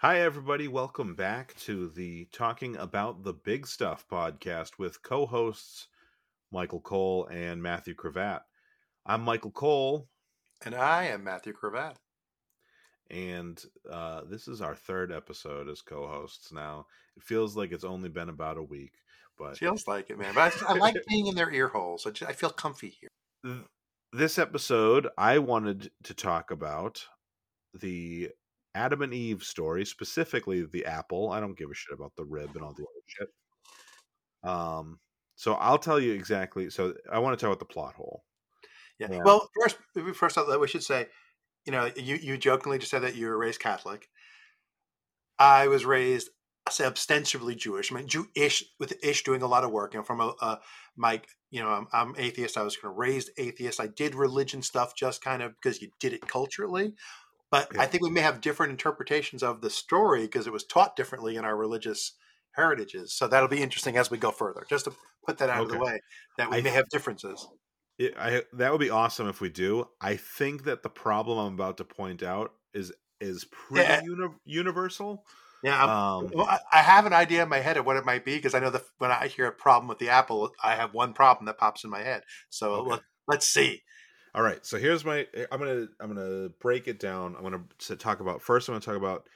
Hi, everybody. Welcome back to the Talking About the Big Stuff podcast with co hosts Michael Cole and Matthew Cravat. I'm Michael Cole. And I am Matthew Cravat. And uh, this is our third episode as co hosts now. It feels like it's only been about a week, but. Feels like it, man. But I, I like being in their ear holes. I, just, I feel comfy here. This episode, I wanted to talk about the Adam and Eve story, specifically the apple. I don't give a shit about the rib and all the other shit. Um, so I'll tell you exactly. So I want to talk about the plot hole. Yeah. yeah. Well, first, first off, we should say, you know, you you jokingly just said that you were raised Catholic. I was raised, ostensibly Jewish. I mean, Jewish with ish doing a lot of work. You know, from a, a my, you know, I'm, I'm atheist. I was kind of raised atheist. I did religion stuff just kind of because you did it culturally. But yeah. I think we may have different interpretations of the story because it was taught differently in our religious heritages. So that'll be interesting as we go further. Just to put that out okay. of the way, that we I, may have differences. It, I, that would be awesome if we do. I think that the problem I'm about to point out is is pretty yeah. uni- universal. Yeah, um, well, I have an idea in my head of what it might be because I know that when I hear a problem with the Apple, I have one problem that pops in my head. So okay. let, let's see. All right, so here's my. Eh, I'm gonna I'm gonna break it down. I'm gonna talk about first. I'm gonna talk about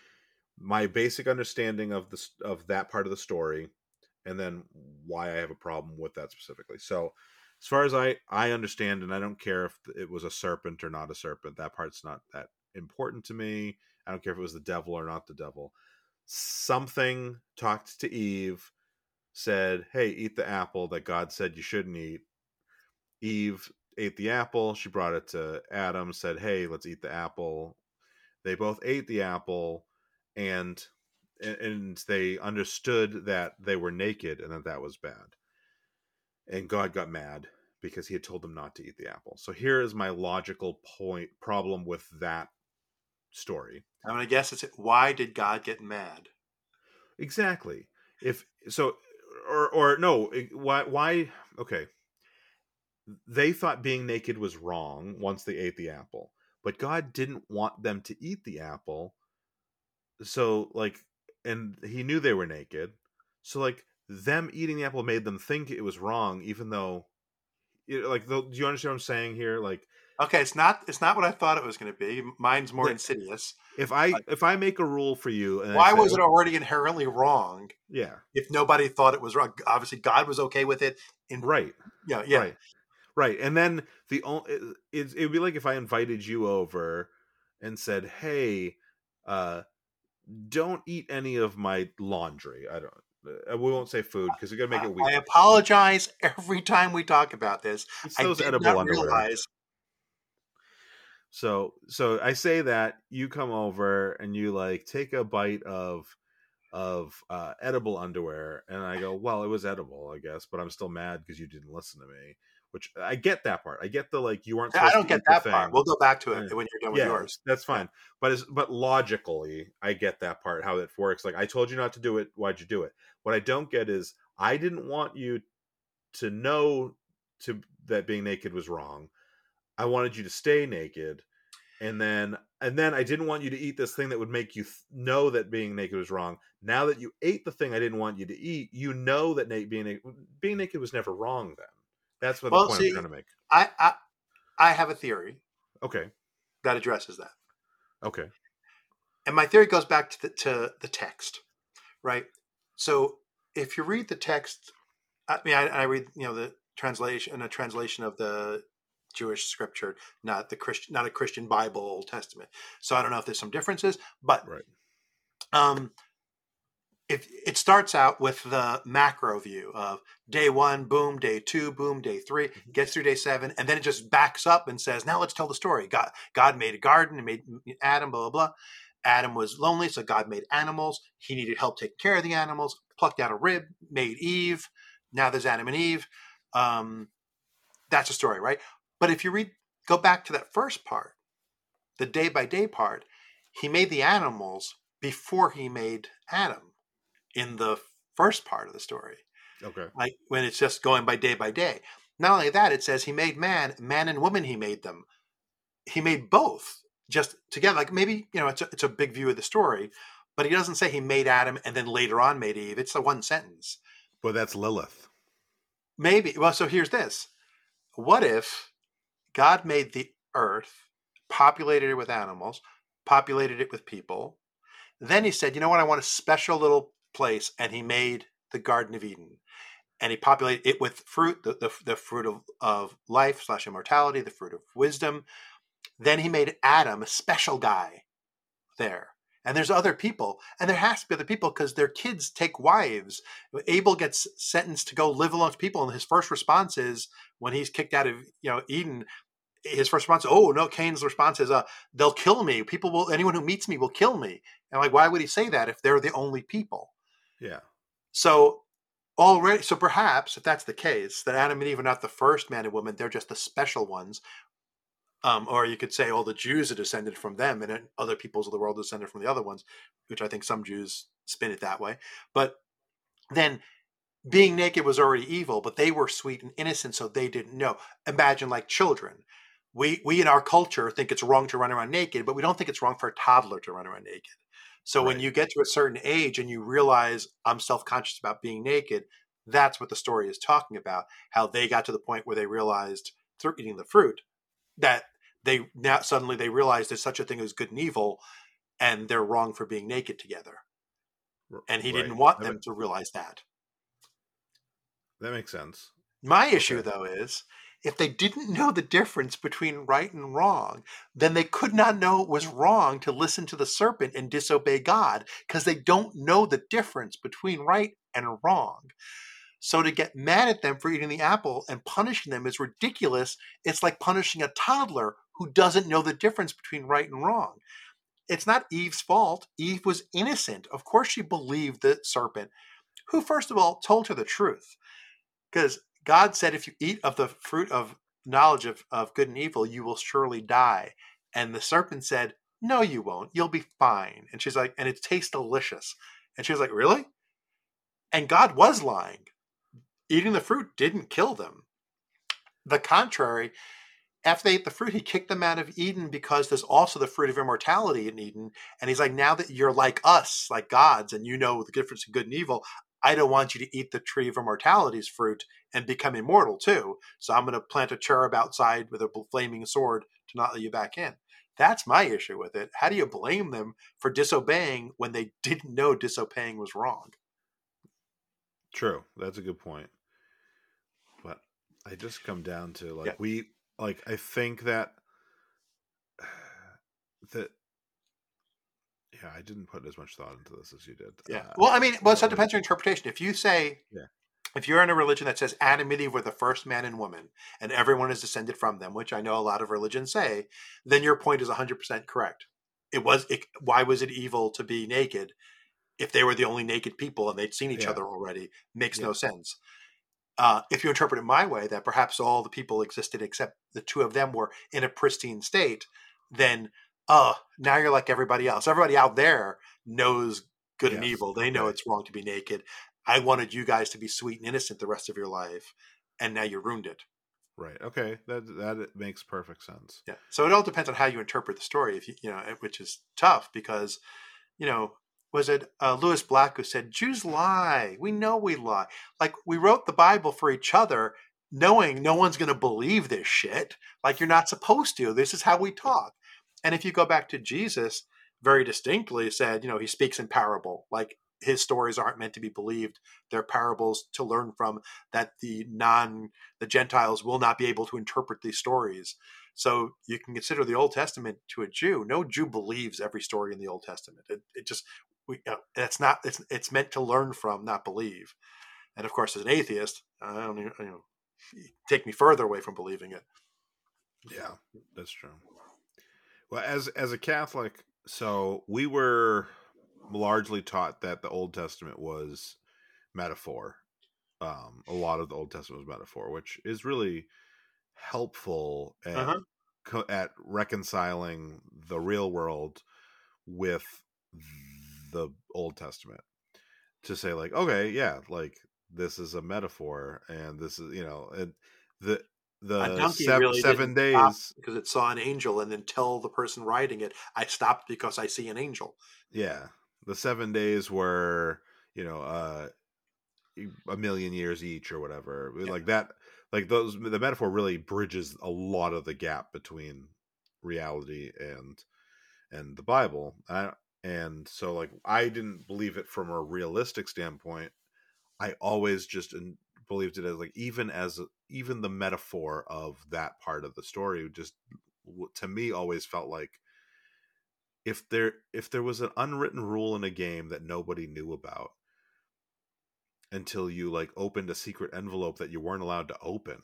my basic understanding of this of that part of the story, and then why I have a problem with that specifically. So, as far as I I understand, and I don't care if it was a serpent or not a serpent. That part's not that important to me. I don't care if it was the devil or not the devil. Something talked to Eve, said, "Hey, eat the apple that God said you shouldn't eat." Eve ate the apple. She brought it to Adam, said, "Hey, let's eat the apple." They both ate the apple, and and they understood that they were naked and that that was bad. And God got mad because he had told them not to eat the apple. So here is my logical point problem with that story. I'm gonna guess it's why did God get mad? Exactly. If so, or or no, why why? Okay, they thought being naked was wrong once they ate the apple but god didn't want them to eat the apple. So like and he knew they were naked. So like them eating the apple made them think it was wrong even though like do you understand what i'm saying here? Like okay it's not it's not what i thought it was going to be mine's more insidious. if i if i make a rule for you why say, was it already inherently wrong yeah. if nobody thought it was wrong? Obviously god was okay with it in right. Yeah yeah. Right. Right. And then the only it, it would be like if I invited you over and said, "Hey, uh don't eat any of my laundry." I don't uh, we won't say food because you're gonna make it weird. I apologize every time we talk about this. It's those edible underwear. Realize. So so I say that you come over and you like take a bite of of uh, edible underwear, and I go, well, it was edible, I guess, but I'm still mad because you didn't listen to me which uh, I get that part. I get the like you weren't. I don't get that part. We'll go back to it when you're done with yeah, yours. That's fine. But but logically, I get that part how it works. Like I told you not to do it. Why'd you do it? What I don't get is I didn't want you to know to that being naked was wrong. I wanted you to stay naked, and then and then I didn't want you to eat this thing that would make you th- know that being naked was wrong. Now that you ate the thing I didn't want you to eat, you know that na- being being naked was never wrong. Then that's what well, the point see, I'm trying to make. I, I I have a theory. Okay. That addresses that. Okay. And my theory goes back to the, to the text, right? So if you read the text, I mean, I, I read you know the translation, a translation of the Jewish scripture, not the Christian, not a Christian Bible, Old Testament. So I don't know if there's some differences, but right. Um, if it starts out with the macro view of day one, boom, day two, boom, day 3 mm-hmm. gets through day seven, and then it just backs up and says, now let's tell the story. God, God made a garden and made Adam, blah, blah, blah. Adam was lonely, so God made animals. He needed help taking care of the animals, plucked out a rib, made Eve. Now there's Adam and Eve. Um, that's a story, right? But if you read, go back to that first part, the day by day part, he made the animals before he made Adam in the first part of the story. Okay. Like when it's just going by day by day. Not only that, it says he made man, man and woman, he made them. He made both just together. Like maybe, you know, it's a, it's a big view of the story, but he doesn't say he made Adam and then later on made Eve. It's a one sentence. Well, that's Lilith. Maybe. Well, so here's this. What if God made the earth, populated it with animals, populated it with people. Then he said, you know what? I want a special little place. And he made the Garden of Eden. And he populated it with fruit, the, the, the fruit of, of life slash immortality, the fruit of wisdom. Then he made Adam a special guy there. And there's other people, and there has to be other people because their kids take wives. Abel gets sentenced to go live amongst people, and his first response is when he's kicked out of you know Eden, his first response, oh no, Cain's response is, uh, they'll kill me. People will, anyone who meets me will kill me. And like, why would he say that if they're the only people? Yeah. So already, so perhaps if that's the case, that Adam and Eve are not the first man and woman, they're just the special ones. Um, or you could say, all the Jews are descended from them, and other peoples of the world descended from the other ones, which I think some Jews spin it that way. But then being naked was already evil, but they were sweet and innocent, so they didn't know. Imagine like children we we in our culture think it's wrong to run around naked, but we don't think it's wrong for a toddler to run around naked. So right. when you get to a certain age and you realize I'm self-conscious about being naked, that's what the story is talking about. How they got to the point where they realized through eating the fruit that they now suddenly they realize there's such a thing as good and evil, and they're wrong for being naked together. And he right. didn't want them to realize that. That makes sense. My issue okay. though is if they didn't know the difference between right and wrong, then they could not know it was wrong to listen to the serpent and disobey God because they don't know the difference between right and wrong. So to get mad at them for eating the apple and punishing them is ridiculous. It's like punishing a toddler who doesn't know the difference between right and wrong. It's not Eve's fault. Eve was innocent. Of course, she believed the serpent, who, first of all, told her the truth. Because God said, if you eat of the fruit of knowledge of, of good and evil, you will surely die. And the serpent said, No, you won't. You'll be fine. And she's like, And it tastes delicious. And she was like, Really? And God was lying. Eating the fruit didn't kill them. The contrary, after they ate the fruit, he kicked them out of Eden because there's also the fruit of immortality in Eden. And he's like, now that you're like us, like gods, and you know the difference in good and evil, I don't want you to eat the tree of immortality's fruit and become immortal too. So I'm going to plant a cherub outside with a flaming sword to not let you back in. That's my issue with it. How do you blame them for disobeying when they didn't know disobeying was wrong? True. That's a good point. But I just come down to like yeah. we like I think that that yeah, I didn't put as much thought into this as you did. Yeah. Uh, well, I mean, well, so it depends on your interpretation. If you say, yeah. if you're in a religion that says Adam and Eve were the first man and woman, and everyone is descended from them, which I know a lot of religions say, then your point is 100% correct. It was. It, why was it evil to be naked if they were the only naked people and they'd seen each yeah. other already? Makes yeah. no sense. Uh, if you interpret it my way, that perhaps all the people existed except the two of them were in a pristine state, then oh, now you're like everybody else. Everybody out there knows good yes. and evil. They know it's wrong to be naked. I wanted you guys to be sweet and innocent the rest of your life, and now you ruined it. Right. Okay. That that makes perfect sense. Yeah. So it all depends on how you interpret the story. If you you know, which is tough because, you know, was it uh, Lewis Black who said Jews lie? We know we lie. Like we wrote the Bible for each other, knowing no one's going to believe this shit. Like you're not supposed to. This is how we talk. And if you go back to Jesus, very distinctly said, you know, he speaks in parable, like his stories aren't meant to be believed. They're parables to learn from that the non the Gentiles will not be able to interpret these stories. So you can consider the Old Testament to a Jew. No Jew believes every story in the Old Testament. It, it just we, uh, it's not it's it's meant to learn from, not believe. And of course, as an atheist, I don't you know take me further away from believing it. Yeah, that's true. Well, as as a Catholic, so we were largely taught that the Old Testament was metaphor. Um, a lot of the Old Testament was metaphor, which is really helpful at, uh-huh. co- at reconciling the real world with the Old Testament. To say like, okay, yeah, like this is a metaphor, and this is you know, and the the seven, really seven days. because it saw an angel and then tell the person riding it i stopped because i see an angel. Yeah. The seven days were you know uh a million years each or whatever Yeah. like that like those the metaphor really bridges a lot of the gap between reality and and the bible I, and so like i didn't believe it from a realistic standpoint. I always just believed it as like even as even the metaphor of that part of the story just to me always felt like if there if there was an unwritten rule in a game that nobody knew about until you like opened a secret envelope that you weren't allowed to open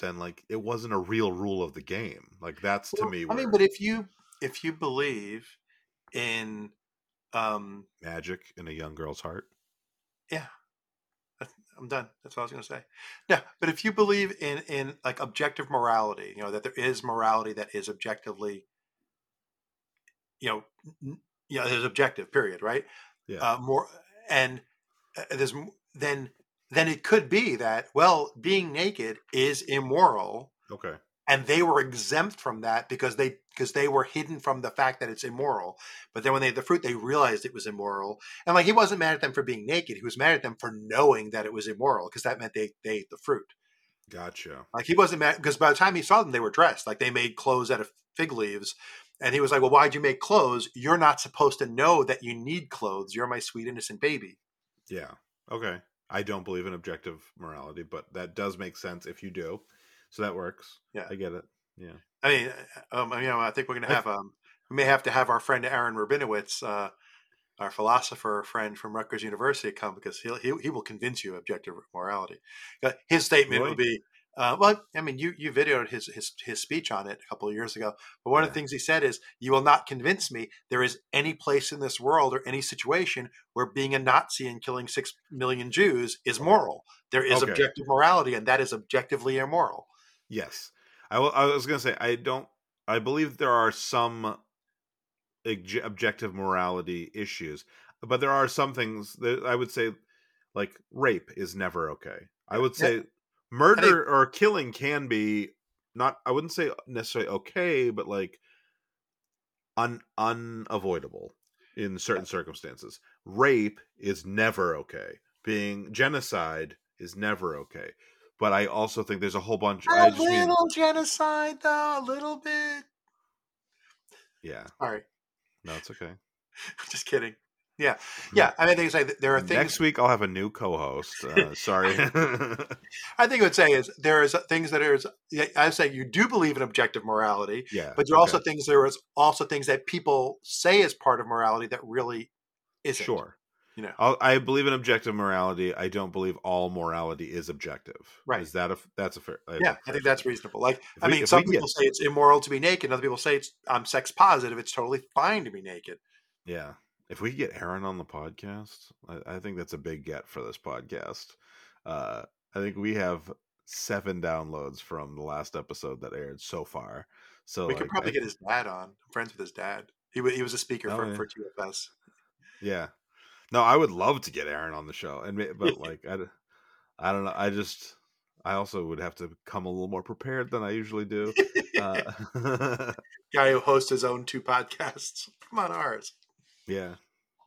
then like it wasn't a real rule of the game. Like that's to Well, me I mean, but if you if you believe in um magic in a young girl's heart I'm done. That's what I was going to say. Yeah, but if you believe in in like objective morality, you know that there is morality that is objectively, you know, n- you know, there's objective. Period. Right. yeah Uh, more and uh, there's then then it could be that well, being naked is immoral, okay and they were exempt from that because they because they were hidden from the fact that it's immoral. But then when they had the fruit, they realized it was immoral. And like he wasn't mad at them for being naked; he was mad at them for knowing that it was immoral because that meant they they ate the fruit. gotcha Like he wasn't mad because by the time he saw them, they were dressed. Like they made clothes out of fig leaves. And he was like, Well, why'd you make clothes? You're not supposed to know that you need clothes. You're my sweet innocent baby. yeah okay i don't believe in objective morality but that does make sense if you do so that works Yeah. i get it yeah I mean, um, you know, I think we're going to have um, we may have to have our friend Aaron Rabinowitz, uh, our philosopher friend from Rutgers University, come because he'll, he he will convince you of objective morality. Uh, His statement Really? would be, uh, well, I mean, you you videoed his his his speech on it a couple of years ago, but one of the things he said is, "You will not convince me there is any place in this world or any situation where being a Nazi and killing six million Jews is moral. There is Okay. objective morality, and that is objectively immoral." Yes, I was gonna say I don't. I believe there are some obje- objective morality issues, but there are some things that I would say, like rape is never okay. I would Yeah. say murder or killing can be not. I wouldn't say necessarily okay, but like un unavoidable in certain circumstances. Rape is never okay. Being genocide is never okay. But I also think there's a whole bunch. I A just mean, little genocide, though, a little bit. yeah. Sorry, No, it's okay. just kidding. Yeah, yeah. I mean, it's like there are things. Next week I'll have a new co-host. Uh, sorry. I think I would say is there is things that is. I say you do believe in objective morality, yeah, but there are also okay. things. There is also things that people say is part of morality that really isn't. sure. You know. I'll, I believe in objective morality. I don't believe all morality is objective. Right. Is that a that's a fair? Yeah, I a fair think that's reasonable. Like, If I we- mean, some people say it's immoral to be naked. Other people say it's I'm sex positive. It's totally fine to be naked. Yeah. If we get Aaron on the podcast, I, I think that's a big get for this podcast. Uh, I think we have seven downloads from the last episode that aired so far. So we could probably I- get his dad on. I'm friends with his dad. He he was a speaker Oh, for, yeah. for TFS. Yeah. No, I would love to get Aaron on the show, and but like I, I don't know. I just I also would have to come a little more prepared than I usually do. Uh, Guy who hosts his own two podcasts. Come on, ours. yeah.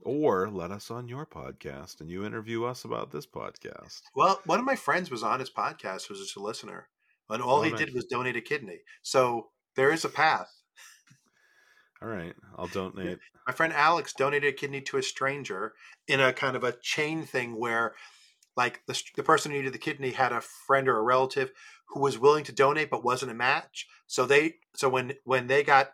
Or let us on your podcast and you interview us about this podcast. Well, one of my friends was on his podcast, was just a listener, and all Oh, he nice. did was donate a kidney. So there is a path. All right, I'll donate. My friend Alex donated a kidney to a stranger in a kind of a chain thing where, like, the, the person who needed the kidney had a friend or a relative who was willing to donate but wasn't a match. So they, so when when they got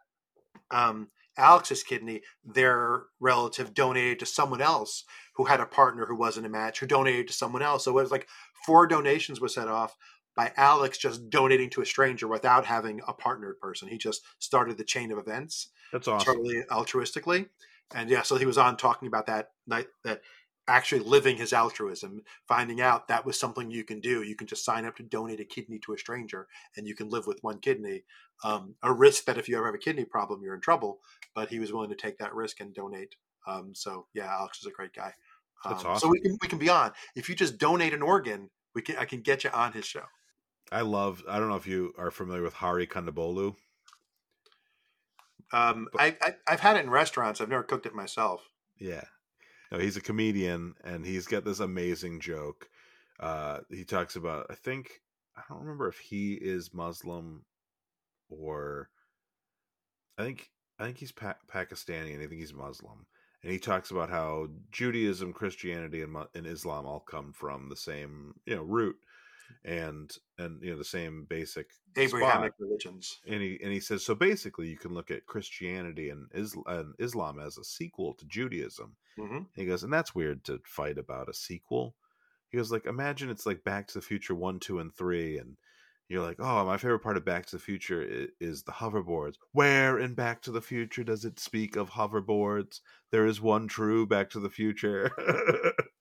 um, Alex's kidney, their relative donated to someone else who had a partner who wasn't a match, who donated to someone else. So it was like four donations were set off by Alex just donating to a stranger without having a partnered person. He just started the chain of events That's awesome. totally altruistically. And yeah, so he was on talking about that night that actually living his altruism, finding out that was something you can do. You can just sign up to donate a kidney to a stranger and you can live with one kidney. Um, a risk that if you ever have a kidney problem, you're in trouble. But he was willing to take that risk and donate. Um, so yeah, Alex is a great guy. Um, That's So we can we can be on. If you just donate an organ, we can I can get you on his show. I love. I don't know if you are familiar with Hari Kondabolu. Um, But- I, I I've had it in restaurants. I've never cooked it myself. Yeah. No, he's a comedian and he's got this amazing joke. Uh, he talks about, I think, I don't remember if he is Muslim or I think I think he's pa- Pakistani and I think he's Muslim. And he talks about how Judaism, Christianity, and, and Islam all come from the same you know root, and and you know the same basic Abrahamic spot. religions. And he and he says so. Basically, you can look at Christianity and Islam, and Islam as a sequel to Judaism. hmm He goes, and that's weird to fight about a sequel. He goes, like, imagine it's like Back to the Future one, two, and three, and you're like, oh, my favorite part of Back to the Future is, is the hoverboards. Where in Back to the Future does it speak of hoverboards? There is one true Back to the Future.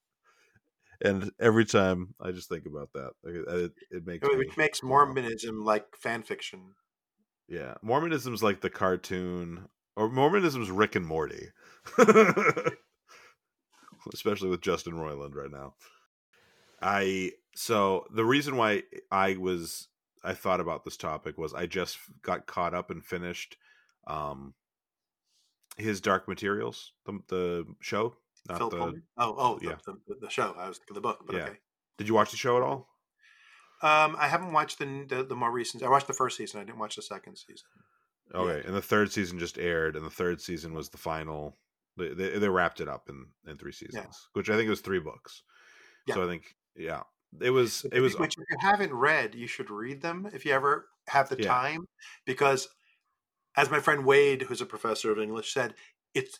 and every time I just think about that, it, it, it makes me, Which makes. Mormonism like fan fiction. Yeah, Mormonism's like the cartoon, or Mormonism's Rick and Morty, especially with Justin Roiland right now. I so the reason why I was I thought about this topic was I just got caught up and finished um his Dark Materials, the, the show. Not Phil the. Pullman. Oh, oh, yeah. the, the, the show. I was thinking the book, but Yeah. okay. Did you watch the show at all? Um, I haven't watched the, the the more recent. I watched the first season. I didn't watch the second season. Okay, and the third season just aired, and the third season was the final. They, they, they wrapped it up in in three seasons, which I think was three books. Yeah. So I think yeah, it was it was Which, if you haven't read, you should read them if you ever have the Yeah. time, because as my friend Wade, who's a professor of English, said, it's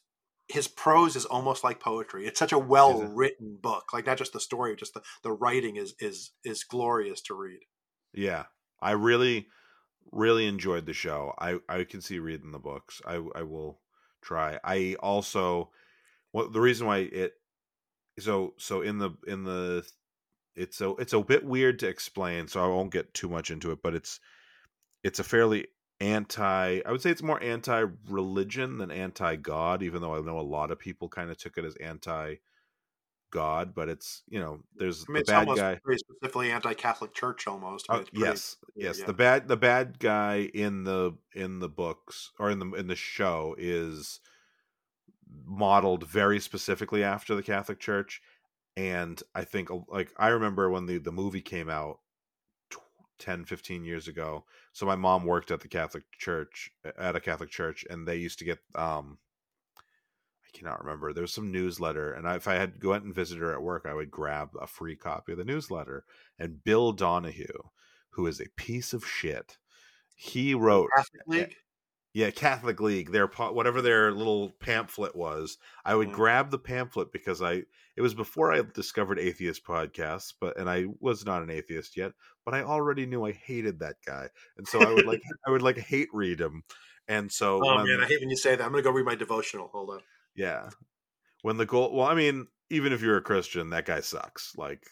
his prose is almost like poetry. It's such a well written book, like not just the story, just the, the writing is is is glorious to read. yeah. I really really enjoyed the show. I I can see reading the books. I I will try. I also what the reason why it so so in the in the it's a it's a bit weird to explain, so I won't get too much into it, but it's it's a fairly anti I would say it's more anti religion than anti God, even though I know a lot of people kind of took it as anti God, but it's you know, there's I mean, the it's bad almost guy. very specifically anti-Catholic Church, almost. Oh, pretty- yes, yes. yeah. The bad the bad guy in the in the books or in the in the show is modeled very specifically after the Catholic Church, and I think like I remember when the the movie came out 10 15 years ago so my mom worked at the catholic church at a catholic church and they used to get um i cannot remember there was some newsletter and I, if i had to go out and visit her at work i would grab a free copy of the newsletter and bill donohue who is a piece of shit he wrote Catholic League. Yeah catholic league their whatever their little pamphlet was i would Mm. grab the pamphlet because i it was before i discovered atheist podcasts but and i was not an atheist yet but i already knew i hated that guy and so i would like i would like hate read him and so Oh when- man, I hate when you say that. I'm gonna go read my devotional. Hold on. yeah when the goal well i mean even if you're a christian that guy sucks like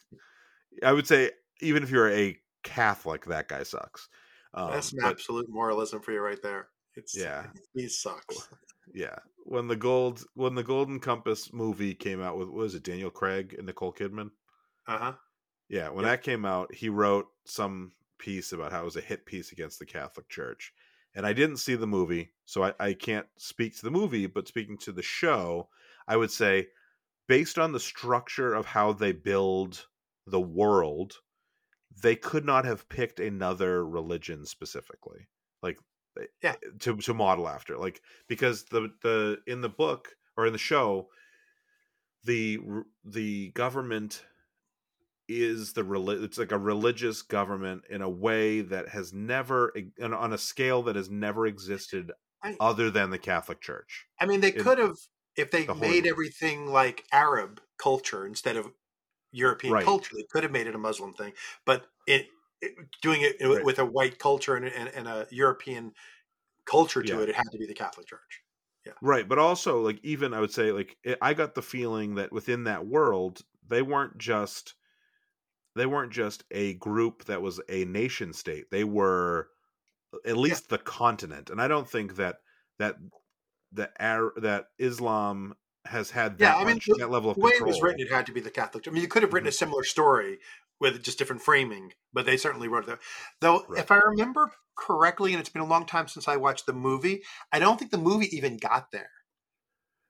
i would say even if you're a catholic that guy sucks um, That's an but- absolute moralism for you right there. It's Yeah. he sucks. yeah when the gold when the golden compass movie came out with was it daniel craig and nicole kidman Uh huh. yeah when Yeah. that came out he wrote some piece about how it was a hit piece against the catholic church and i didn't see the movie so I, I can't speak to the movie but speaking to the show i would say based on the structure of how they build the world they could not have picked another religion specifically like Yeah. to to model after like because the the in the book or in the show the the government is the it's like a religious government in a way that has never on a scale that has never existed I- other than the Catholic Church. I mean, they could have if they the made everything like Arab culture instead of European Right. culture. They could have made it a Muslim thing, but it doing it Right. with a white culture and, and, and a European culture to Yeah. it, it had to be the Catholic Church. Yeah. Right, but also like even I would say like it, I got the feeling that within that world they weren't just they weren't just a group that was a nation state. They were at least the continent. And I don't think that that that that Islam has had Yeah, that I mean, much the- that level of The way it was written, it had to be the Catholic. I mean, you could have written a mm-hmm. similar story with just different framing, but they certainly wrote it there. Though, Right. if I remember correctly, and it's been a long time since I watched the movie, I don't think the movie even got there.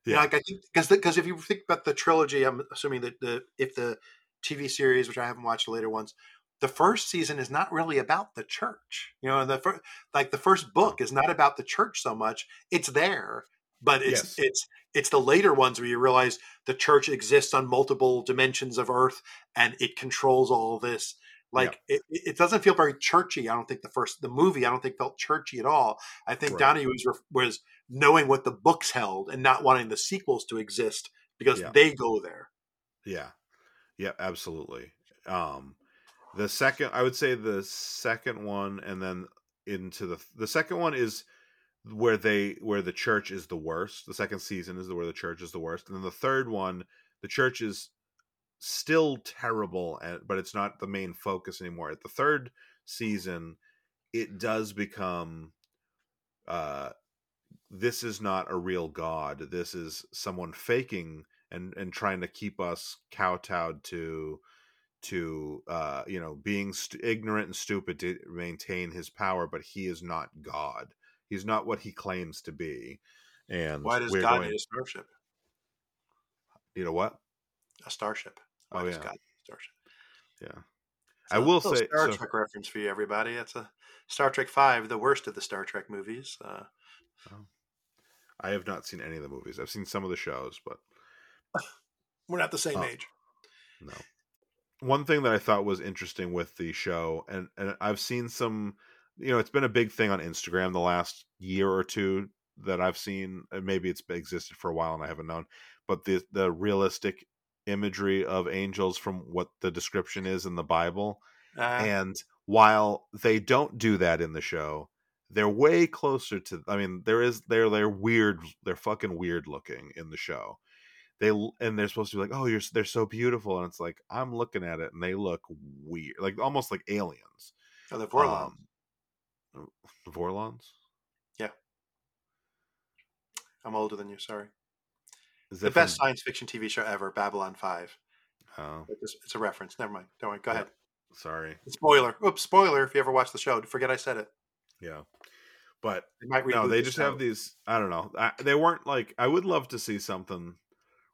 You know, Yeah. like I think because because if you think about the trilogy, I'm assuming that the if the TV series, which I haven't watched the later ones, the first season is not really about the church. You know, the first like the first book is not about the church so much. It's there, but it's Yes. it's it's the later ones where you realize the church exists on multiple dimensions of Earth and it controls all this. Like it, it doesn't feel very churchy. I don't think the first the movie I don't think felt churchy at all. I think Right. Donnie was was knowing what the books held and not wanting the sequels to exist because Yeah. they go there. Yeah. Yeah, absolutely. Um the second I would say the second one and then into the the second one is where they where the church is the worst. The second season is where the church is the worst. And then the third one, the church is still terrible and but it's not the main focus anymore. At the third season, it does become uh this is not a real god. This is someone faking and and trying to keep us kowtowed to to uh you know being st- ignorant and stupid to maintain his power but he is not god he's not what he claims to be and Why does God going- need a starship? you know what A starship. Why Oh, does yeah. God need a starship? yeah So I will say- Star so- Trek reference for you, everybody. It's a Star Trek Five, the worst of the Star Trek movies. Uh, i have not seen any of the movies i've seen some of the shows but we're not the same Oh. age. No. One thing that I thought was interesting with the show, and and I've seen some, you know, it's been a big thing on Instagram the last year or two that I've seen, maybe it's existed for a while and I haven't known, but the the realistic imagery of angels from what the description is in the Bible, Uh, and while they don't do that in the show, they're way closer to. I mean, there is they're they're weird. They're fucking weird looking in the show. They and they're supposed to be like, oh, you're they're so beautiful, and it's like I'm looking at it, and they look weird, like almost like aliens. oh, the Vorlon. Um, Vorlons. Yeah. I'm older than you. Sorry. Is The best from- science fiction TV show ever, Babylon Five. Oh, It's, it's a reference. Never mind. Don't worry. Go Yeah. ahead. sorry. Spoiler. Oops. Spoiler. If you ever watch the show, forget I said it. Yeah, but They no, they the just show. have these. I don't know. I, they weren't like. I would love to see something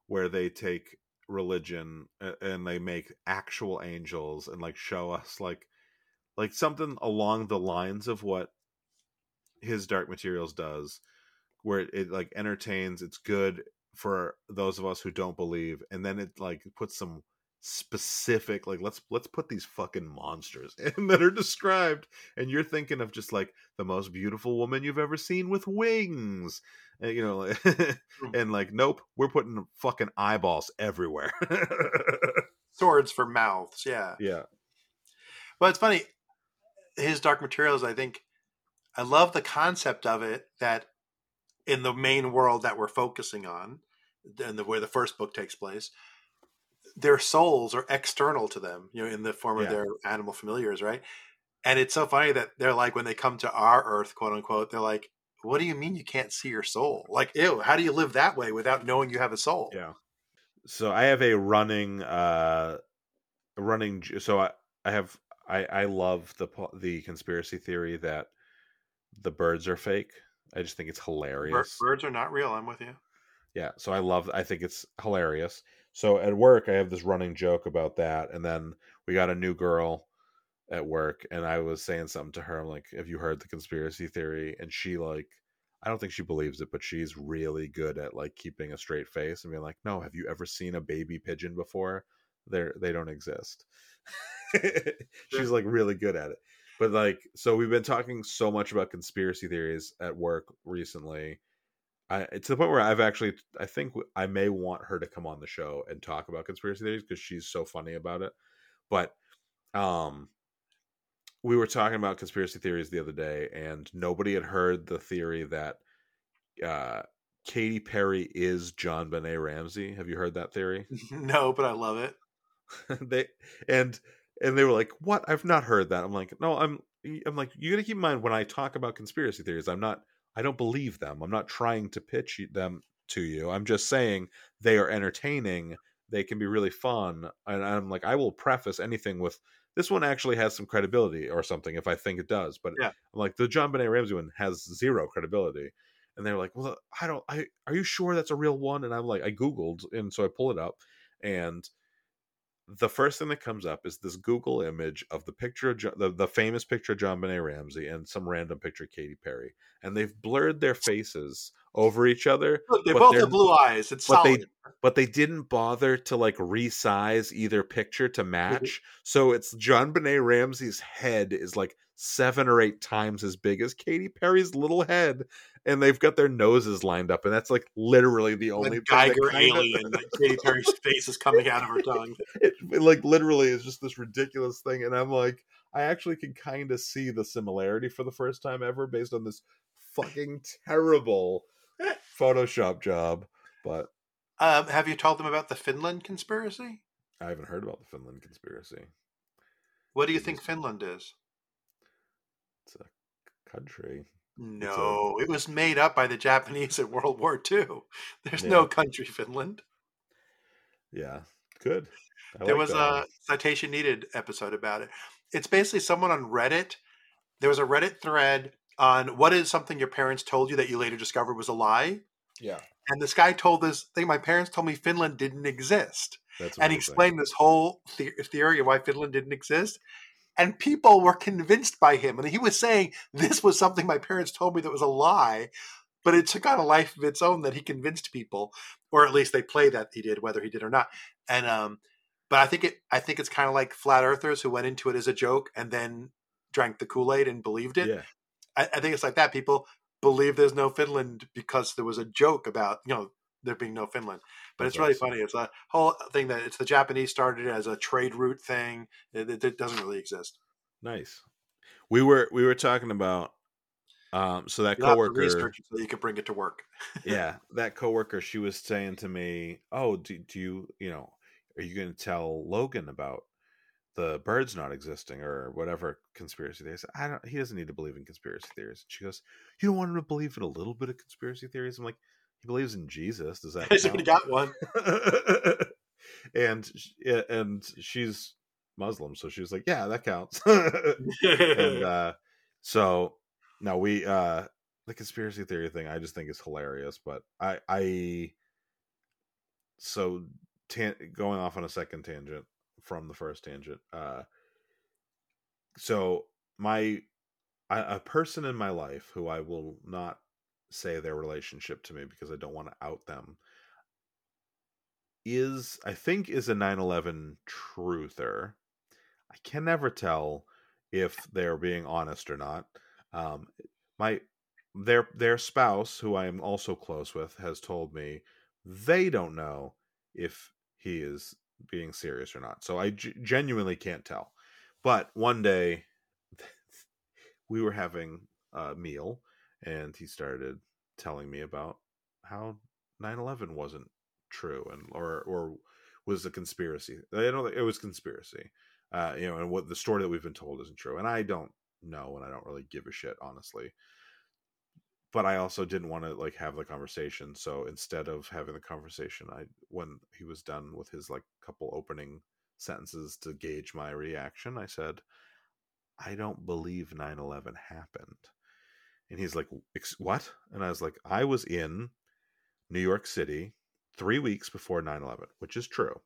where they take religion and they make actual angels and like show us like like something along the lines of what his dark materials does where it, it like entertains it's good for those of us who don't believe and then it like puts some specific like let's let's put these fucking monsters in that are described and you're thinking of just like the most beautiful woman you've ever seen with wings and, you know and like nope we're putting fucking eyeballs everywhere swords for mouths. Yeah. yeah But it's funny. His Dark Materials, I think, I love the concept of it that in the main world that we're focusing on, and the where the first book takes place, their souls are external to them, you know, in the form of Yeah. their animal familiars, right? And it's so funny that they're like when they come to our Earth, quote unquote, they're like, "What do you mean you can't see your soul? Like, ew, how do you live that way without knowing you have a soul?" Yeah. So I have a running uh running so I I have I I love the the conspiracy theory that the birds are fake. I just think it's hilarious. birds are not real. I'm with you. Yeah, so I love I think it's hilarious. So at work I have this running joke about that and then we got a new girl at work and I was saying something to her I'm like, "Have you heard the conspiracy theory?" and she like I don't think she believes it, but she's really good at like keeping a straight face and being like, "No, have you ever seen a baby pigeon before? They're they don't exist." she's like really good at it. But like so we've been talking so much about conspiracy theories at work recently. I to the point where I've actually I think I may want her to come on the show and talk about conspiracy theories because she's so funny about it. But um we were talking about conspiracy theories the other day and nobody had heard the theory that uh Katy Perry is JonBenét Ramsey. Have you heard that theory? no, but I love it. they and and they were like, "What? I've not heard that." I'm like, "No, I'm I'm like, you got to keep in mind when I talk about conspiracy theories, I'm not I don't believe them. I'm not trying to pitch them to you. I'm just saying they are entertaining. They can be really fun. And I'm like, I will preface anything with this one actually has some credibility or something if I think it does. But Yeah. I'm like, the JonBenét Ramsey one has zero credibility. and they're like, "Well, I don't. I are you sure that's a real one?" And I'm like, I googled, and so I pull it up, and the first thing that comes up is this Google image of the picture of the, the famous picture of JonBenét Ramsey and some random picture of Katy Perry, and they've blurred their faces over each other. Look, they both have blue eyes. It's but solid. they but they didn't bother to like resize either picture to match. so it's JonBenét Ramsey's head is like seven or eight times as big as Katy Perry's little head, and they've got their noses lined up, and that's like literally the only Like Giger thing that kinda- alien. that Katy Perry's face is coming out of her tongue. it, it, like literally is just this ridiculous thing and i'm like i actually can kind of see the similarity for the first time ever based on this fucking terrible photoshop job but Um, have you told them about the Finland conspiracy? i haven't heard about the finland conspiracy What do you think Finland is? It's a country No, it was made up by the Japanese in World War II. There's Yeah. no country Finland. yeah good I there like was that a citation needed episode about it. It's basically someone on Reddit. There was a Reddit thread on what is something your parents told you that you later discovered was a lie. yeah And this guy told this thing. My parents told me Finland didn't exist, that's and he explained this whole the- theory of why Finland didn't exist. And people were convinced by him, and he was saying this was something my parents told me that was a lie, but it took on a life of its own that he convinced people, or at least they play that he did, whether he did or not. And um, but I think it, I think it's kind of like flat earthers who went into it as a joke and then drank the Kool Aid and believed it. yeah I, I think it's like that. People believe there's no Finland because there was a joke about you know there being no Finland. But That's it's really awesome. funny. It's a whole thing that it's the Japanese started as a trade route thing. It, it, it doesn't really exist. nice we were we were talking about um so that You coworker so you can bring it to work. yeah, that coworker, she was saying to me, "Oh, do, do you, you know, are you going to tell Logan about the birds not existing or whatever conspiracy theories?" I don't. He doesn't need to believe in conspiracy theories. She goes, "You don't want him to believe in a little bit of conspiracy theories?" I'm like, "He believes in Jesus. Does that?" Count?" got one. and and she's Muslim, so she was like, "Yeah, that counts." and uh so now we uh the conspiracy theory thing i just think is hilarious but i i so tan- going off on a second tangent from the first tangent uh so my a person in my life who i will not say their relationship to me because i don't want to out them is i think is a 9-11 truther i can never tell if they're being honest or not. Um, my their their spouse, who I am also close with, has told me they don't know if he is being serious or not. So I g- genuinely can't tell. But one day we were having a meal, and he started telling me about how 9-11 wasn't true and or or was a conspiracy. I know it was conspiracy uh, you know, and what the story that we've been told isn't true. And I don't know, and I don't really give a shit, honestly. But I also didn't want to like have the conversation, so instead of having the conversation, I when he was done with his like couple opening sentences to gauge my reaction, I said, "I don't believe 9/11 happened." And he's like, "What?" And I was like, "I was in New York City 3 weeks before 9/11, which is true."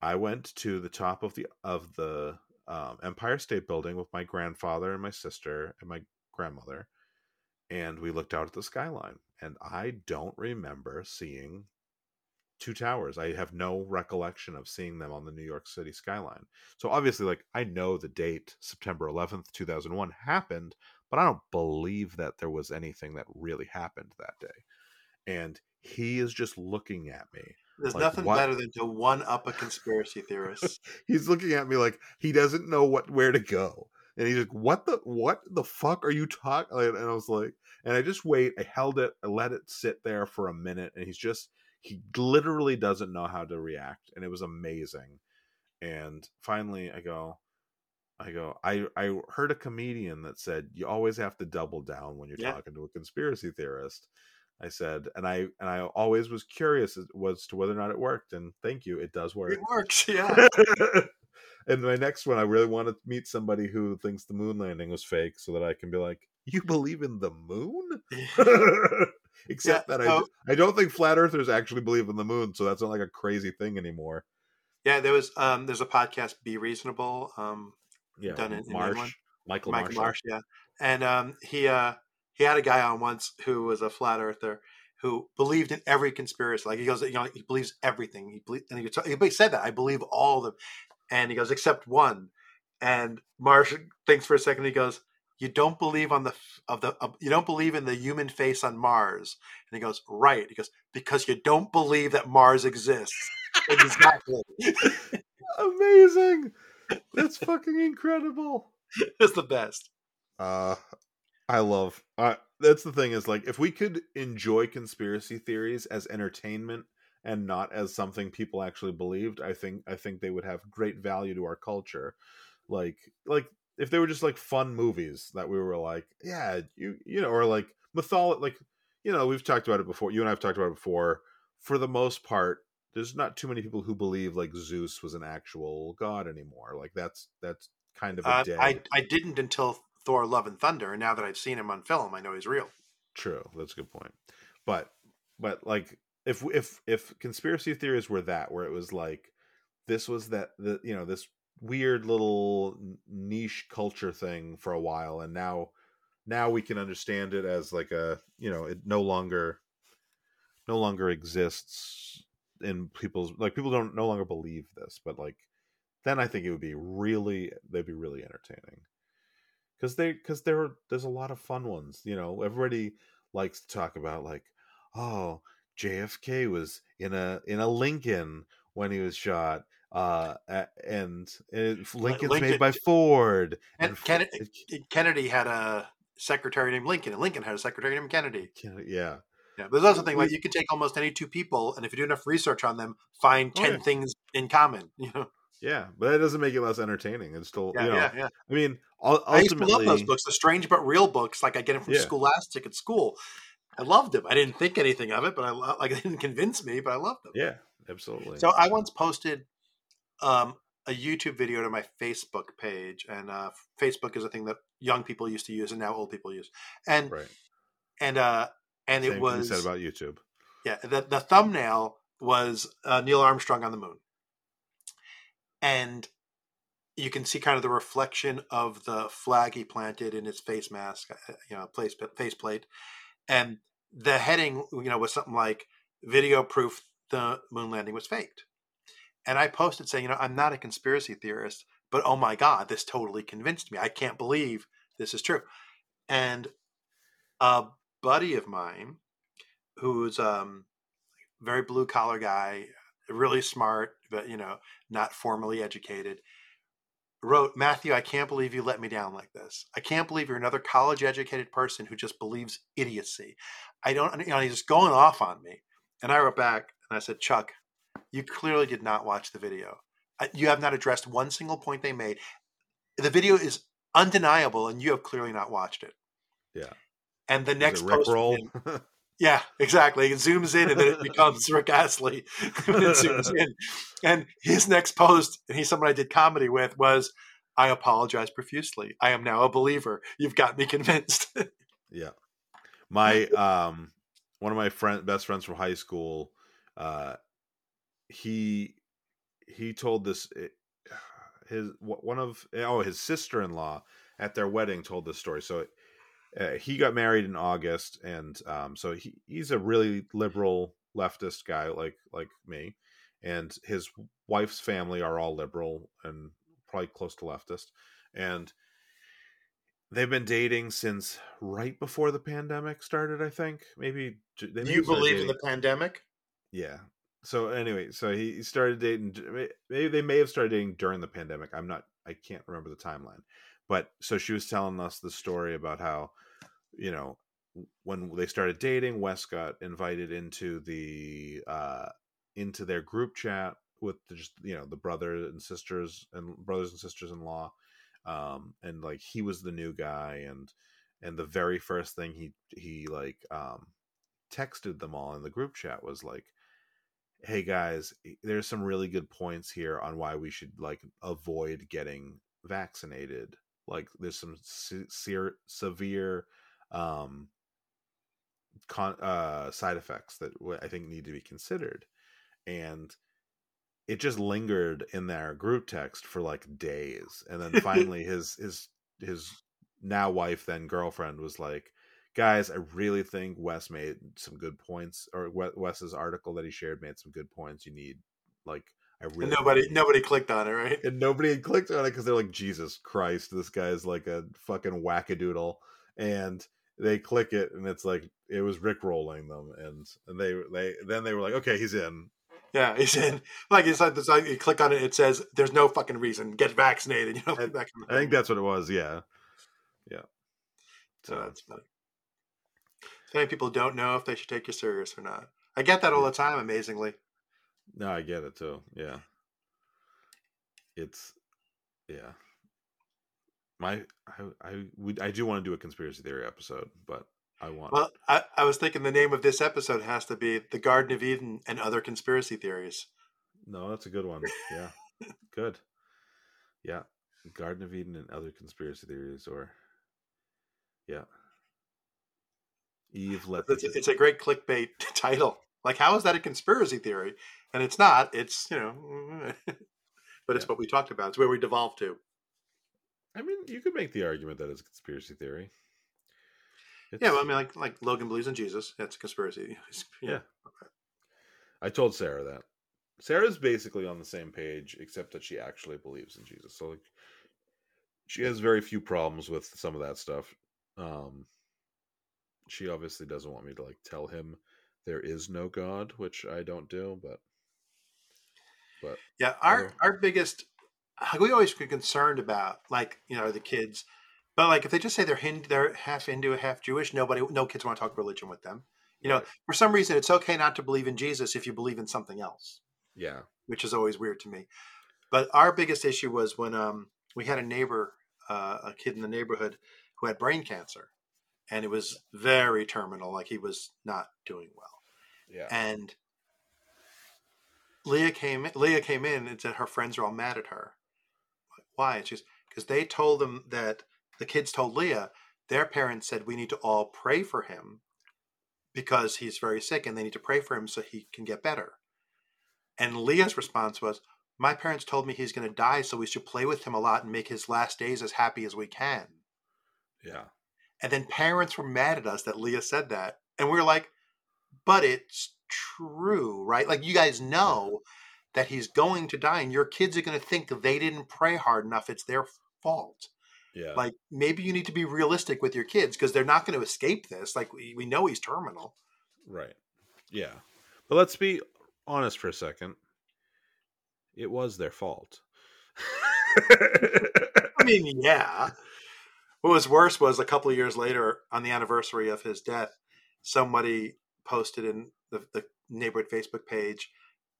I went to the top of the of the um, Empire State Building with my grandfather and my sister and my grandmother, and we looked out at the skyline. And I don't remember seeing two towers. I have no recollection of seeing them on the New York City skyline. So obviously, like I know the date September eleventh, two thousand one happened, but I don't believe that there was anything that really happened that day. And he is just looking at me There's Like, nothing what? better than to one up a conspiracy theorist. he's looking at me like he doesn't know what where to go and he's like what the what the fuck are you talking and i was like and i just wait i held it i let it sit there for a minute and he's just he literally doesn't know how to react and it was amazing and finally i go i go i i heard a comedian that said you always have to double down when you're Yeah. talking to a conspiracy theorist i said and i and i always was curious as, was to whether or not it worked and thank you it does work it works, yeah. and my next one, I really want to meet somebody who thinks the moon landing was fake, so that I can be like, "You believe in the moon?" Except Yeah, that I, I don't think flat earthers actually believe in the moon, so that's not like a crazy thing anymore. Yeah, there was um there's a podcast, Be Reasonable, um, Yeah, Done in- in Marsh, England. Michael, Michael Marsh. Yeah. And um he uh he had a guy on once who was a flat earther who believed in every conspiracy. Like he goes, you know, he believes everything. He believe, and he, he said that I believe all of them. And he goes, except one. And Marsh thinks for a second. He goes, you don't believe on the of the of, you don't believe in the human face on Mars. And he goes, right. He goes because you don't believe that Mars exists. exactly. Amazing. That's fucking incredible. it's the best. Uh I love uh that's the thing is like if we could enjoy conspiracy theories as entertainment and not as something people actually believed, I think I think they would have great value to our culture. Like like if they were just like fun movies that we were like, yeah, you you know, or like mytholo like you know, we've talked about it before. You and I've talked about it before. For the most part, there's not too many people who believe like Zeus was an actual god anymore. Like that's that's kind of a Uh, dead. I I didn't until Thor: Love and Thunder, and now that I've seen him on film, I know he's real. True, that's a good point. But but like if if if conspiracy theories were that where it was like this was that the you know this weird little niche culture thing for a while and now now we can understand it as like a you know it no longer no longer exists in people's like people don't no longer believe this but like then i think it would be really they'd be really entertaining. Because they because there there's a lot of fun ones you know? Everybody likes to talk about like oh jfk was in a in a lincoln when he was shot uh and lincoln's Lincoln- made by ford And F- Kennedy, Kennedy had a secretary named Lincoln, and Lincoln had a secretary named Kennedy. Ken- yeah Yeah, but there's also thing like you can take almost any two people, and if you do enough research on them, find Oh, ten yeah. things in common. You know, yeah but that doesn't make it less entertaining it's still yeah, you know yeah, yeah. i mean ul- I used to love those books, the strange but real books. Like I get them from Yeah. Scholastic at school. I loved them. I didn't think anything of it, but I like it didn't convince me, but I loved them. yeah absolutely So I once posted um, a YouTube video to my Facebook page, and uh, Facebook is a thing that young people used to use, and now old people use. And right and uh, and Same it was said about youtube yeah. The the thumbnail was uh, Neil Armstrong on the moon, and you can see kind of the reflection of the flag he planted in his face mask, uh, you know, face faceplate, and the heading, you know, was something like "Video proof the moon landing was faked." And I posted saying, you know, I'm not a conspiracy theorist, but oh my god, this totally convinced me. I can't believe this is true. And a buddy of mine, who's um, very blue collar guy, really smart, but you know, not formally educated, wrote, Matthew, I can't believe you let me down like this. I can't believe you're another college educated person who just believes idiocy. I don't, you know, he's just going off on me. And I wrote back and I said, Chuck, you clearly did not watch the video. You have not addressed one single point they made. The video is undeniable, and you have clearly not watched it. Yeah. And the next post, Rickroll? yeah, exactly. It zooms in, and then it becomes Rick Astley when it zooms in. And his next post, and he's someone I did comedy with, was, "I apologize profusely. I am now a believer. You've got me convinced." Yeah. My um one of my friend best friends from high school uh he he told this eh, his one of oh his sister-in-law at their wedding told this story. So uh, he got married in August and um so he he's a really liberal leftist guy like like me and his wife's family are all liberal and probably close to leftist and they've been dating since right before the pandemic started i think. Maybe they Do you believe in the pandemic? yeah. So anyway so he he started dating maybe they may have started dating during the pandemic. I'm not i can't remember the timeline but so she was telling us the story about how you know when they started dating wes got invited into the uh into their group chat with the, just you know the brothers and sisters and brothers and sisters in law um and like he was the new guy and and the very first thing he he like um texted them all in the group chat was like hey guys there's some really good points here on why we should like avoid getting vaccinated like there's some se- se- severe um con- uh, side effects that w- I think need to be considered, and it just lingered in their group text for like days, and then finally his his his now wife then girlfriend was like, "Guys, I really think Wes made some good points, or Wes's article that he shared made some good points. You need like." I really And nobody nobody clicked on it, right? and nobody had clicked on it because they're like, Jesus Christ, this guy's like a fucking wackadoodle. And they click it, and it's like it was Rick rolling them, and and they they then they were like, okay, he's in. Yeah, he's in. Like it's like, it's like you click on it, it says there's no fucking reason. Get vaccinated. You know, like that kind of I think that's what it was. Yeah, yeah. So So that's funny. So many people don't know if they should take you serious or not. I get that all the time. Amazingly, no, I get it too. Yeah, it's yeah. My I I we, I do want to do a conspiracy theory episode, but I want well, I, I was thinking the name of this episode has to be "The Garden of Eden and Other Conspiracy Theories." No, that's a good one. Yeah. good. Yeah. Garden of Eden and other conspiracy theories or yeah. Eve let the It's, it's a great clickbait title. Like, how is that a conspiracy theory? And it's not. It's you know, but it's Yeah. what we talked about. It's where we devolved to. I mean, you could make the argument that it's a conspiracy theory. It's, Yeah, well, I mean, like like Logan believes in Jesus. That's a conspiracy. Yeah. I told Sarah that. Sarah's basically on the same page, except that she actually believes in Jesus. So like she has very few problems with some of that stuff. Um she obviously doesn't want me to like tell him there is no God, which I don't do, but but Yeah, our our biggest we always get concerned about like you know the kids, but like if they just say they're Hindu, they're half Hindu, half Jewish, nobody, no kids want to talk religion with them. You know, for some reason, it's okay not to believe in Jesus if you believe in something else, yeah. which is always weird to me. But our biggest issue was when um, we had a neighbor, uh, a kid in the neighborhood, who had brain cancer, and it was very terminal. Like he was not doing well Yeah. and Leah came Leah came in and said her friends are all mad at her. Why? And she's because they told them that the kids told Leah their parents said we need to all pray for him because he's very sick and they need to pray for him so he can get better. And Leah's response was, "My parents told me he's going to die, so we should play with him a lot and make his last days as happy as we can." yeah. And then parents were mad at us that Leah said that. And we were like, but it's true, right? Like you guys know that he's going to die and your kids are going to think they didn't pray hard enough. It's their fault. Yeah. Like maybe you need to be realistic with your kids because they're not going to escape this. Like we, we know he's terminal. right. Yeah. But let's be honest for a second. It was their fault. I mean, yeah. What was worse was a couple of years later, on the anniversary of his death, somebody posted in the, the neighborhood Facebook page,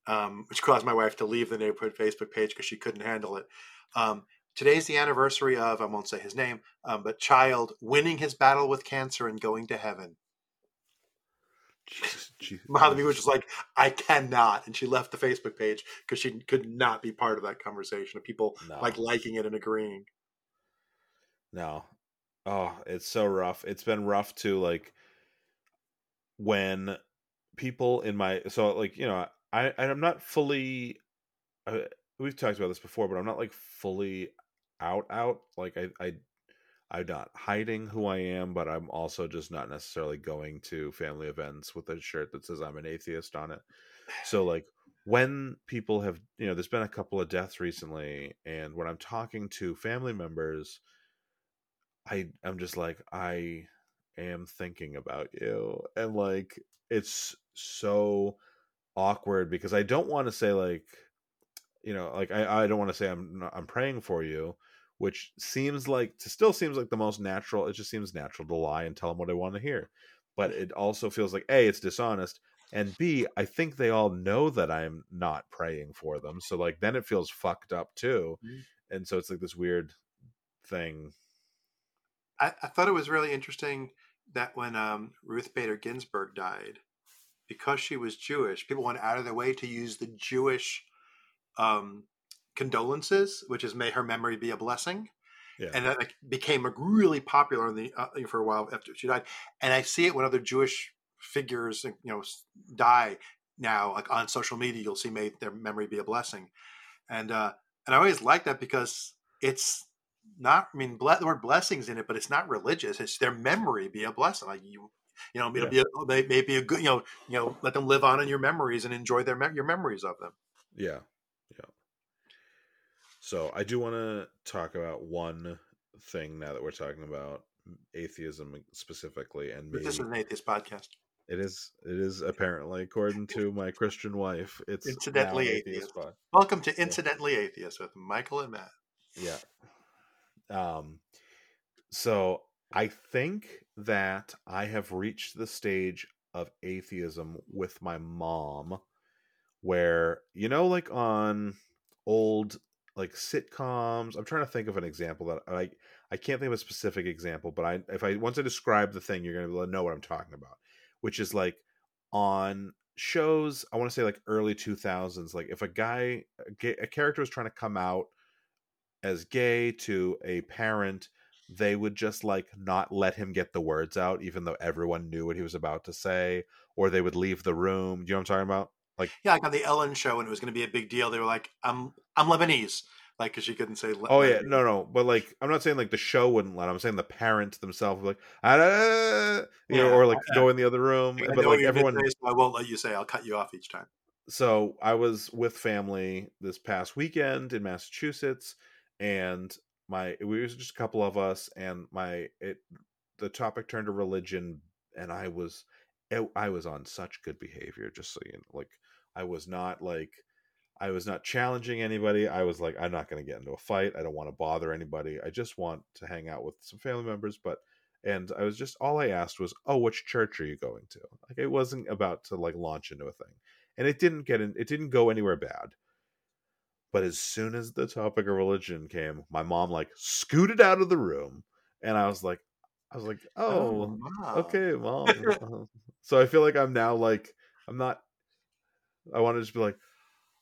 um, which caused my wife to leave the neighborhood Facebook page because she couldn't handle it. Um, today's the anniversary of, I won't say his name, um, but child winning his battle with cancer and going to heaven. Jesus, was just like, I cannot. And she left the Facebook page because she could not be part of that conversation of people No. like liking it and agreeing. No. Oh, it's so rough. It's been rough too. Like when people in my so like you know I I'm not fully. I, we've talked about this before, but I'm not like fully out out. Like I I I'm not hiding who I am, but I'm also just not necessarily going to family events with a shirt that says I'm an atheist on it. So like when people have you know there's been a couple of deaths recently and when i'm talking to family members i i'm just like i am thinking about you and like it's so awkward because i don't want to say like you know like i, I don't want to say i'm not, i'm praying for you which seems like to still seems like the most natural it just seems natural to lie and tell them what i want to hear but it also feels like a it's dishonest and b i think they all know that i'm not praying for them so like then it feels fucked up too Mhm. and so it's like this weird thing I, I thought it was really interesting that when um, Ruth Bader Ginsburg died, because she was Jewish, people went out of their way to use the Jewish um, condolences, which is "May her memory be a blessing," yeah. And that like, became really popular in the uh, for a while after she died. And I see it when other Jewish figures you know die now like on social media you'll see may their memory be a blessing. And uh and i always like that because it's not i mean ble- the word blessings in it but it's not religious it's their memory be a blessing like you you know it'll Yeah. be a, maybe a good you know you know let them live on in your memories and enjoy their mem- your memories of them Yeah, yeah. So I do want to talk about one thing now that we're talking about atheism specifically, and this is an atheist podcast it is it is apparently according to my Christian wife. It's Incidentally an atheist. welcome to incidentally atheist with michael and matt Yeah. Um. So I think that I have reached the stage of atheism with my mom, where you know, like on old like sitcoms. I'm trying to think of an example that I I can't think of a specific example, but I if I once I describe the thing, you're gonna know what I'm talking about, which is like on shows. I want to say like early 2000s. Like if a guy, a character was trying to come out as gay to a parent, they would just like not let him get the words out, even though everyone knew what he was about to say, or they would leave the room. Do you know what I'm talking about? Like, yeah, like on the Ellen show, when it was going to be a big deal, they were like, "I'm I'm Lebanese," like because she couldn't say. Oh yeah, no, no, but like I'm not saying like the show wouldn't let. 'em, I'm saying the parents themselves like, "Ah, ah, ah," you know, Yeah, or like go in the other room. I But like everyone, I won't let you say. I'll cut you off each time. so I was with family this past weekend in Massachusetts, and my we was just a couple of us, and my it the topic turned to religion, and I was it, I was on such good behavior, just so you know, like I was not like I was not challenging anybody. I was like, I'm not going to get into a fight. I don't want to bother anybody. I just want to hang out with some family members, but and I was just all I asked was, "Oh, which church are you going to?" Like it wasn't about to like launch into a thing and it didn't get in it didn't go anywhere bad but as soon as the topic of religion came my mom like scooted out of the room and i was like i was like oh, wow. okay mom Uh, so i feel like i'm now like i'm not i want to just be like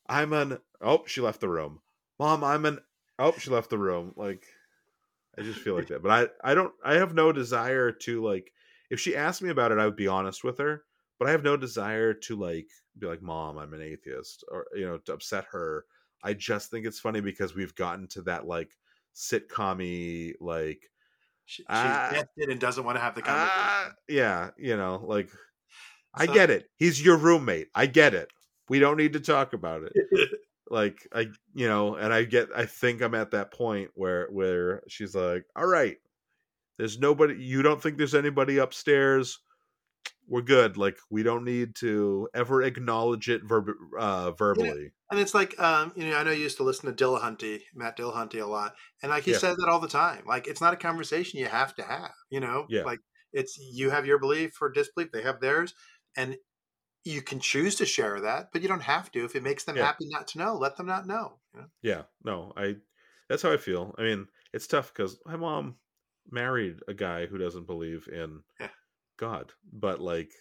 i'm an oh she left the room mom i'm an oh she left the room like i just feel like that but i i don't i have no desire to like if she asked me about it i would be honest with her but I have no desire to like be like, "Mom, I'm an atheist," or you know, to upset her. I just think it's funny because we've gotten to that like sitcom like, She, she's Ah. vested and doesn't want to have the conversation. ah, yeah, you know, like, I get it. He's your roommate. I get it. We don't need to talk about it. like, I, you know, and I get. I think I'm at that point where where she's like, "All right, there's nobody. You don't think there's anybody upstairs." We're good. Like we don't need to ever acknowledge it verb- uh, verbally. And it's like, um, you know, I know you used to listen to Dillahunty, Matt Dillahunty a lot, and like he Yeah. says that all the time. Like, it's not a conversation you have to have. You know, Yeah. like it's you have your belief or disbelief, they have theirs, and you can choose to share that, but you don't have to. If it makes them Yeah. happy not to know, let them not know. You know? Yeah, no, I that's how I feel. I mean, it's tough because my mom married a guy who doesn't believe in Yeah. God, but like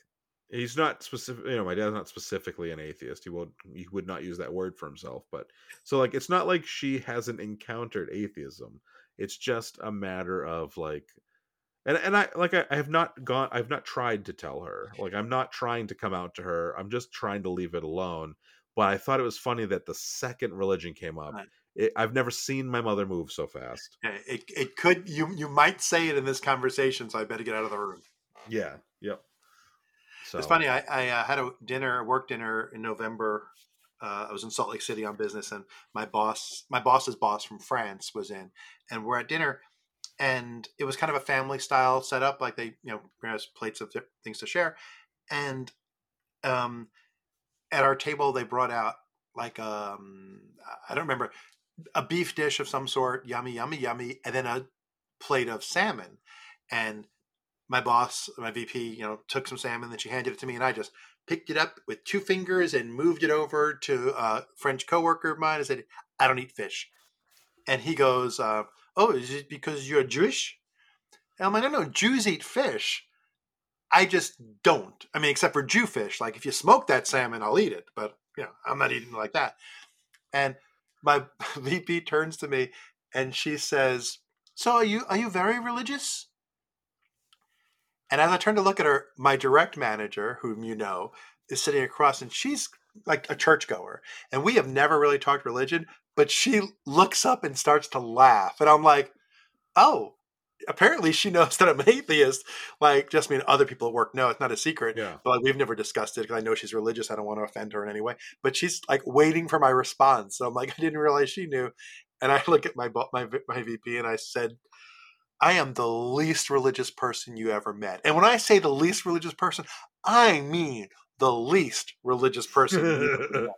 he's not specific. You know, my dad's not specifically an atheist. He would he would not use that word for himself. But so like, it's not like she hasn't encountered atheism. It's just a matter of like. And, and I like I, I have not gone I've not tried to tell her like I'm not trying to come out to her I'm just trying to leave it alone but I thought it was funny that the second religion came up it, I've never seen my mother move so fast. It, it could you you might say it in this conversation, so I better get out of the room. Yeah. Yep. So It's funny. I, I uh, had a dinner, work dinner in November. Uh, I was in Salt Lake City on business, and my boss, my boss's boss from France, was in, and we're at dinner, and it was kind of a family style setup. Like they, you know, us plates of things to share, and um, at our table they brought out like um, I don't remember a beef dish of some sort, yummy, yummy, yummy, and then a plate of salmon, and my boss, my VP, you know, took some salmon, then she handed it to me, and I just picked it up with two fingers and moved it over to a French coworker of mine and said, "I don't eat fish." And he goes, uh, "Oh, is it because you're Jewish?" And I'm like, "No, no, Jews eat fish. I just don't. I mean, except for Jewfish. Like if you smoke that salmon, I'll eat it, but you know, I'm not eating like that." And my VP turns to me and she says, "So are you are you very religious?" And as I turned to look at her, my direct manager, whom you know, is sitting across, and she's like a churchgoer, and we have never really talked religion, but she looks up and starts to laugh, and I'm like, oh. Apparently, she knows that I'm an atheist. Like, just mean other people at work know it's not a secret. Yeah. But like, we've never discussed it because I know she's religious. I don't want to offend her in any way. But she's like waiting for my response. So I'm like, I didn't realize she knew. And I look at my my my VP and I said, I am the least religious person you ever met. And when I say the least religious person, I mean the least religious person. you ever met.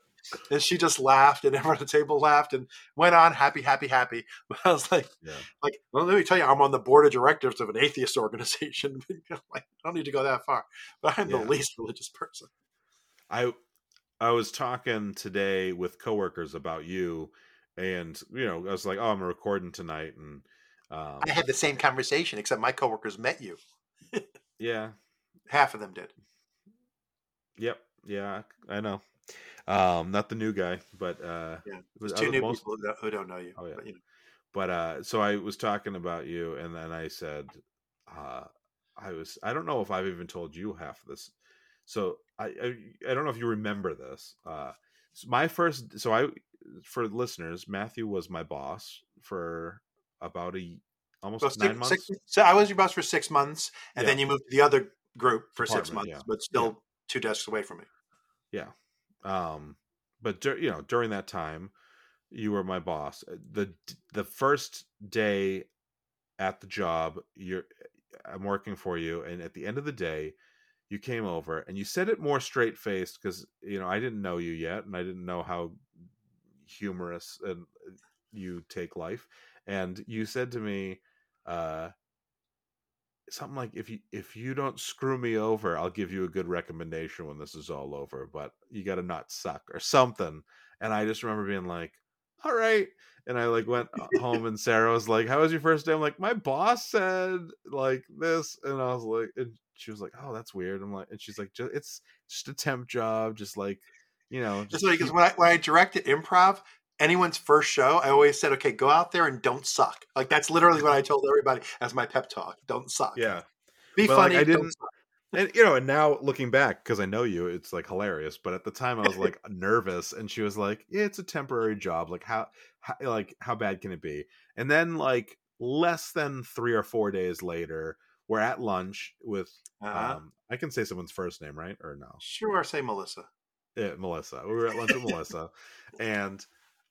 and she just laughed, and everyone at the table laughed, and went on happy, happy, happy. But I was like, Yeah. like, well, let me tell you, I'm on the board of directors of an atheist organization. like, I don't need to go that far, but I'm Yeah. the least religious person. I I was talking today with coworkers about you, and you know, I was like, "Oh, I'm recording tonight," and um, I had the same conversation, except my coworkers met you. yeah, Half of them did. yep, yeah, I know. Um, not the new guy, but uh, Yeah, was- two new most- people who don't, who don't know you. Oh, yeah. but, you know. but uh so i was talking about you and then i said uh i was i don't know if i've even told you half of this so i i, I don't know if you remember this uh so my first so i for listeners matthew was my boss for about a almost nine six, months six, so I was your boss for six months, and Yeah. then you moved to the other group for six months, yeah. but still two desks away from me. Yeah, um but dur- you know during that time you were my boss Uh, the the first day at the job you're i'm working for you and at the end of the day you came over and you said it more straight faced because you know i didn't know you yet and i didn't know how humorous and uh, you take life and you said to me uh something like if you if you don't screw me over i'll give you a good recommendation when this is all over but you gotta not suck or something and i just remember being like all right and i like went uh, home and sarah was like how was your first day? I'm like my boss said like this and i was like and she was like oh that's weird i'm like and she's like just, it's just a temp job just like you know Just like, 'cause when I, when I directed improv, anyone's first show, I always said, okay, go out there and don't suck. Like, that's literally what I told everybody as my pep talk. Don't suck. yeah Be But, like, funny. I don't didn't- and you know and now looking back because i know you it's like hilarious but at the time i was like nervous and she was like yeah, it's a temporary job like how, how like how bad can it be and then like less than three or four days later we're at lunch with Uh-huh. um i can say someone's first name right or no sure, say Melissa. yeah, melissa we were at lunch with melissa and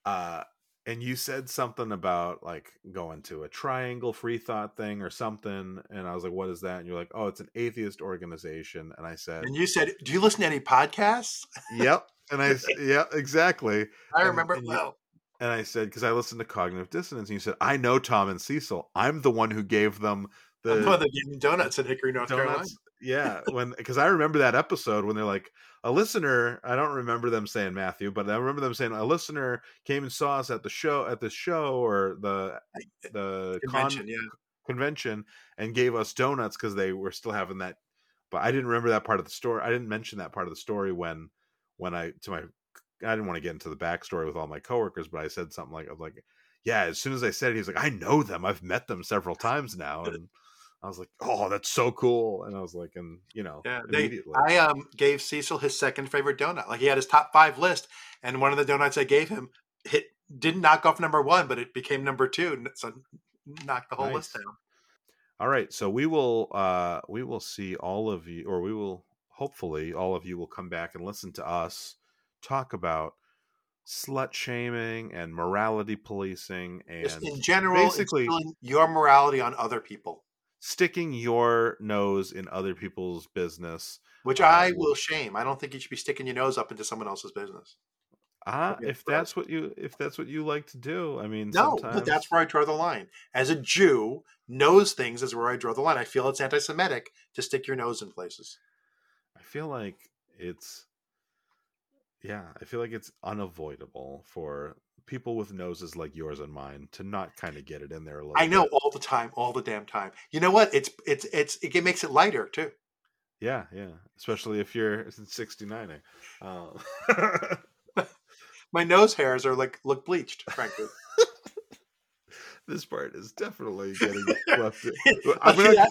uh and you said something about like going to a triangle free thought thing or something and i was like what is that and you're like oh it's an atheist organization and i said And you said, do you listen to any podcasts? yep and i yeah exactly I remember and you- well. and i said because i listened to cognitive dissonance and you said i know tom and cecil i'm the one who gave them the the one that gave me donuts in Hickory, North Carolina. Yeah when because i remember that episode when they're like a listener i don't remember them saying matthew but i remember them saying a listener came and saw us at the show at the show or the eh, the con- Convention, yeah. convention and gave us donuts because they were still having that but i didn't remember that part of the story i didn't mention that part of the story when when i to my i didn't want to get into the backstory with all my coworkers but i said something like i was like yeah as soon as i said it he's like i know them i've met them several times now and i was like oh that's so cool and i was like and you know Yeah, they, immediately I um gave Cecil his second favorite donut. Like he had his top five list, and one of the donuts I gave him hit didn't knock off number one, but it became number two, and so knocked the whole Nice. list down. All right, so we will uh we will see all of you or we will hopefully all of you will come back and listen to us talk about slut shaming and morality policing Just and in general, basically- your morality on other people, sticking your nose in other people's business. which Uh, I will shame. I don't think you should be sticking your nose up into someone else's business. Ah, Okay, if that's what you if that's what you like to do. I mean, No, sometimes but that's where I draw the line. As a Jew, knows things is where I draw the line. I feel it's anti-Semitic to stick your nose in places. I feel like it's yeah, I feel like it's unavoidable for people with noses like yours and mine to not kind of get it in there a little I know bit. all the time, all the damn time. You know what? It's it's it's it makes it lighter too. Yeah, yeah. Especially if you're 69ing. Um, My nose hairs are like look bleached, frankly. this part is definitely getting left. I'm gonna.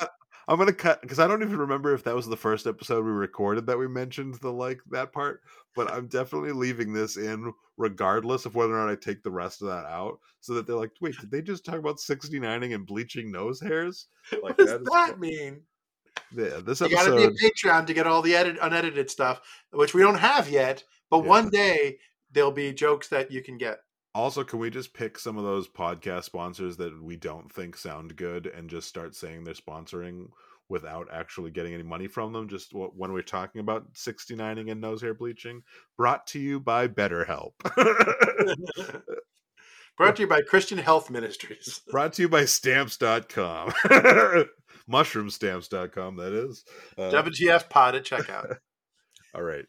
I'm gonna cut because I don't even remember if that was the first episode we recorded that we mentioned the like that part. But I'm definitely leaving this in, regardless of whether or not I take the rest of that out, so that they're like, "Wait, did they just talk about 69ing and bleaching nose hairs?" Like what does that is that fu- mean? Yeah, this episode. You got to be a Patreon to get all the edit, unedited stuff, which we don't have yet. But Yeah. one day there'll be jokes that you can get. Also, can we just pick some of those podcast sponsors that we don't think sound good and just start saying they're sponsoring without actually getting any money from them? Just when we're talking about 69ing and nose hair bleaching, brought to you by BetterHelp. Brought to you by Christian Health Ministries. brought to you by stamps.com. Mushroomstamps.com, that is. Uh, WTF pod at checkout. All right.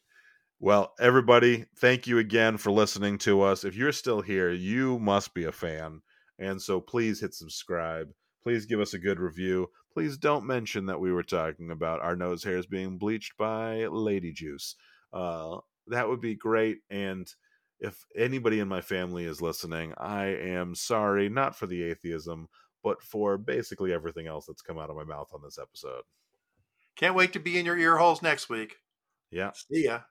Well, everybody, thank you again for listening to us. If you're still here, you must be a fan. And so please hit subscribe. Please give us a good review. Please don't mention that we were talking about our nose hairs being bleached by Lady Juice. Uh, that would be great. And if anybody in my family is listening, I am sorry, not for the atheism, but for basically everything else that's come out of my mouth on this episode. Can't wait to be in your ear holes next week. Yeah. See ya.